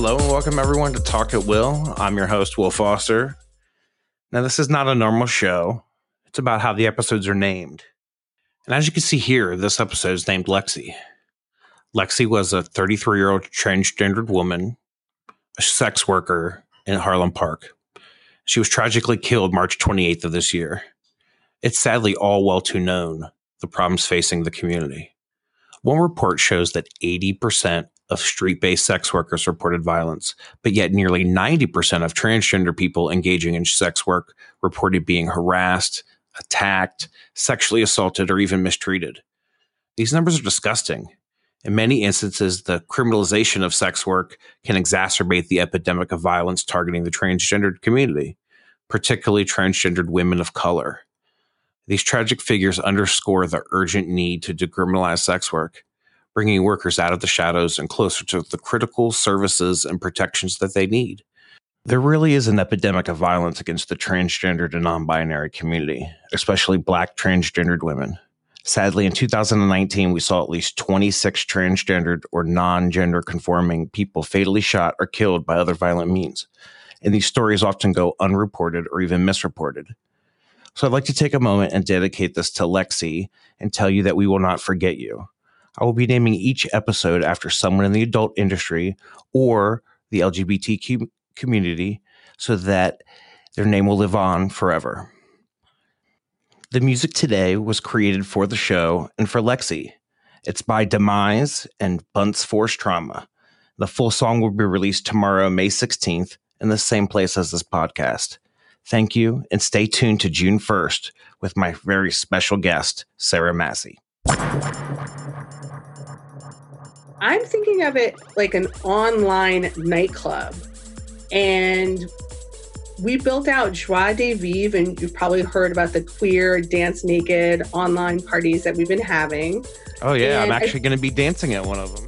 Hello and welcome everyone to Talk at Will. I'm your host, Will Foster. Now, this is not a normal show, it's about how the episodes are named. And as you can see here, this episode is named Lexi. Lexi was a 33 year old transgendered woman, a sex worker in Harlem Park. She was tragically killed March 28th of this year. It's sadly all well too known the problems facing the community. One report shows that 80% of street based sex workers reported violence, but yet nearly 90% of transgender people engaging in sex work reported being harassed, attacked, sexually assaulted, or even mistreated. These numbers are disgusting. In many instances, the criminalization of sex work can exacerbate the epidemic of violence targeting the transgendered community, particularly transgendered women of color. These tragic figures underscore the urgent need to decriminalize sex work, bringing workers out of the shadows and closer to the critical services and protections that they need. There really is an epidemic of violence against the transgendered and non binary community, especially Black transgendered women. Sadly, in 2019, we saw at least 26 transgendered or non gender conforming people fatally shot or killed by other violent means. And these stories often go unreported or even misreported. So I'd like to take a moment and dedicate this to Lexi and tell you that we will not forget you. I will be naming each episode after someone in the adult industry or the LGBTQ community so that their name will live on forever. The music today was created for the show and for Lexi. It's by Demise and Bunts Force Trauma. The full song will be released tomorrow, May 16th, in the same place as this podcast. Thank you, and stay tuned to June 1st with my very special guest, Sarah Massey. I'm thinking of it like an online nightclub. And we built out Joie de Vivre, and you've probably heard about the queer dance naked online parties that we've been having. Oh, yeah. And I'm actually going to be dancing at one of them.